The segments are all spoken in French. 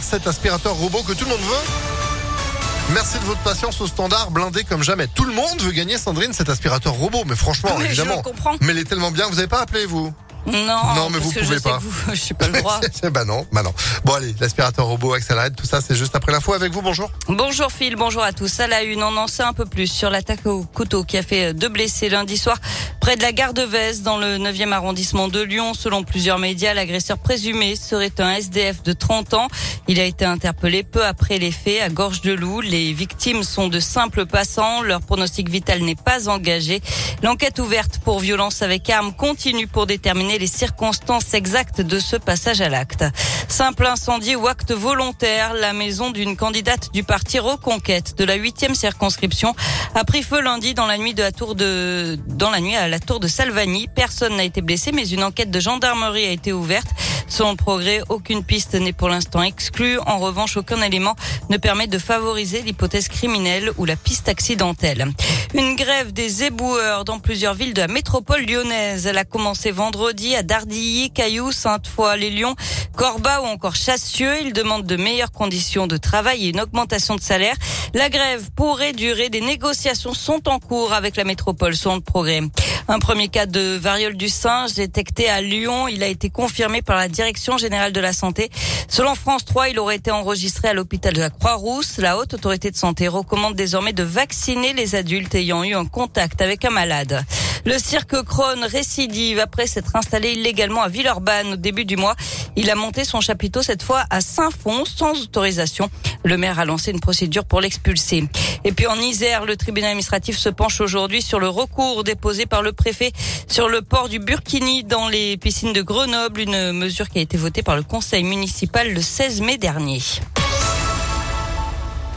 cet aspirateur robot que tout le monde veut. Merci de votre patience au standard, blindé comme jamais. Tout le monde veut gagner, Sandrine, cet aspirateur robot, mais franchement, je évidemment. comprends. Mais il est tellement bien, vous avez pas appelé, vous? Non, Non, mais vous pouvez je pas. vous- je suis pas le droit. bah non, bah non. Bon allez, l'aspirateur robot, accélérate, tout ça, c'est juste après l'info avec vous, bonjour. Bonjour Phil, bonjour à tous. À la une, on en sait un peu plus sur l'attaque au couteau qui a fait deux blessés lundi soir près de la gare de Vez dans le 9e arrondissement de Lyon. Selon plusieurs médias, l'agresseur présumé serait un SDF de 30 ans. Il a été interpellé peu après les faits à Gorge de Loup. Les victimes sont de simples passants. Leur pronostic vital n'est pas engagé. L'enquête ouverte pour violence avec arme continue pour déterminer les circonstances exactes de ce passage à l'acte. Simple incendie ou acte volontaire, la maison d'une candidate du parti Reconquête de la 8e circonscription a pris feu lundi dans la nuit de la tour de dans la nuit à la tour de Salvani. Personne n'a été blessé mais une enquête de gendarmerie a été ouverte. Selon progrès, aucune piste n'est pour l'instant exclue. En revanche, aucun élément ne permet de favoriser l'hypothèse criminelle ou la piste accidentelle. Une grève des éboueurs dans plusieurs villes de la métropole lyonnaise. Elle a commencé vendredi à Dardilly, Cailloux, Sainte-Foy-les-Lyons, Corba ou encore Chassieux. Ils demandent de meilleures conditions de travail et une augmentation de salaire. La grève pourrait durer. Des négociations sont en cours avec la métropole selon le progrès. Un premier cas de variole du singe détecté à Lyon. Il a été confirmé par la Direction générale de la santé. Selon France 3, il aurait été enregistré à l'hôpital de la Croix-Rousse. La haute autorité de santé recommande désormais de vacciner les adultes ayant eu un contact avec un malade. Le cirque Krone récidive après s'être installé illégalement à Villeurbanne au début du mois. Il a monté son chapiteau cette fois à Saint-Fond sans autorisation. Le maire a lancé une procédure pour l'expulser. Et puis en Isère, le tribunal administratif se penche aujourd'hui sur le recours déposé par le préfet sur le port du Burkini dans les piscines de Grenoble, une mesure qui a été votée par le conseil municipal le 16 mai dernier.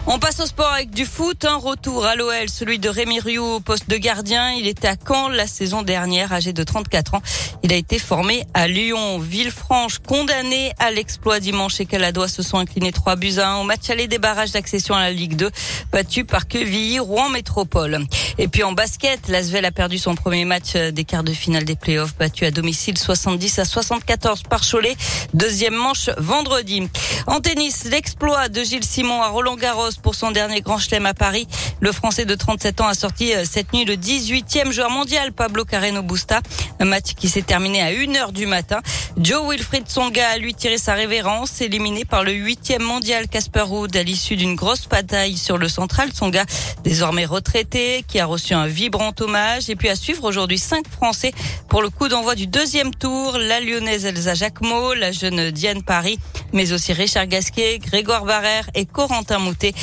On passe au sport avec du foot. Un retour à l'OL, celui de Rémi Rioux au poste de gardien. Il était à Caen la saison dernière, âgé de 34 ans. Il a été formé à Lyon. Villefranche, condamné à l'exploit dimanche et Caladois se sont inclinés 3 buts à 1 au match aller des barrages d'accession à la Ligue 2, battu par Quevilly, Rouen Métropole. Et puis en basket, l'Asvel a perdu son premier match des quarts de finale des playoffs, battu à domicile 70 à 74 par Cholet. Deuxième manche vendredi. En tennis, l'exploit de Gilles Simon à Roland Garros pour son dernier grand chelem à Paris. Le Français de 37 ans a sorti euh, cette nuit le 18e joueur mondial, Pablo Carreno Busta. Un match qui s'est terminé à 1h du matin. Joe Wilfried Songa a lui tiré sa révérence, éliminé par le 8e mondial Casper Ruud à l'issue d'une grosse bataille sur le central. Songa, désormais retraité, qui a reçu un vibrant hommage. Et puis à suivre aujourd'hui cinq Français pour le coup d'envoi du deuxième tour. La lyonnaise Elsa Jacquemot, la jeune Diane Paris, mais aussi Richard Gasquet, Grégoire Barrère et Corentin Moutet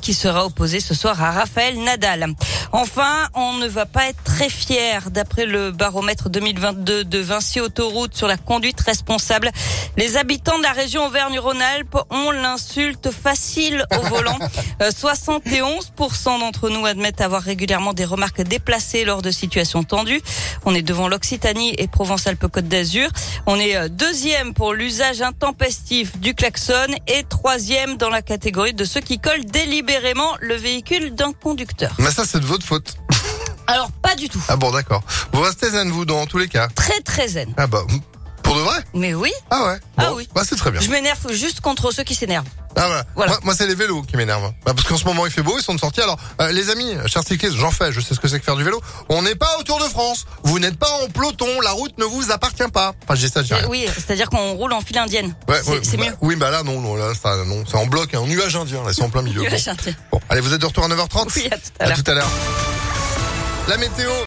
qui sera opposé ce soir à Raphaël Nadal. Enfin, on ne va pas être très fier d'après le baromètre 2022 de Vinci Autoroute sur la conduite responsable. Les habitants de la région Auvergne-Rhône-Alpes ont l'insulte facile au volant. Euh, 71% d'entre nous admettent avoir régulièrement des remarques déplacées lors de situations tendues. On est devant l'Occitanie et Provence-Alpes-Côte d'Azur. On est euh, deuxième pour l'usage intempestif du klaxon et troisième dans la catégorie de ceux qui collent délibérément le véhicule d'un conducteur. Mais ça, c'est de votre faute. Alors pas du tout. Ah bon, d'accord. Vous restez zen, vous, dans tous les cas. Très très zen. Ah bah, pour de vrai? Mais oui, Ah ouais. Ah oui. Bah, c'est très bien. je m'énerve juste contre ceux qui s'énervent. Ah voilà. Voilà. Moi, moi, c'est les vélos qui m'énervent. Bah, parce qu'en ce moment il fait beau, ils sont de sortie. Alors euh, les amis, chers cyclistes, j'en fais, je sais ce que c'est que faire du vélo. On n'est pas au Tour de France. Vous n'êtes pas en peloton, la route ne vous appartient pas. Enfin, j'ai ça, rien. Euh, oui, c'est-à-dire qu'on roule en file indienne. Ouais, c'est ouais, bah, mieux. Oui, bah là non, non, là ça, non, c'est en bloc, hein, en nuage indien, là c'est en plein milieu. Nuage Bon. indien. Bon, allez, vous êtes de retour à 9h30 Oui, à tout à l'heure. La météo.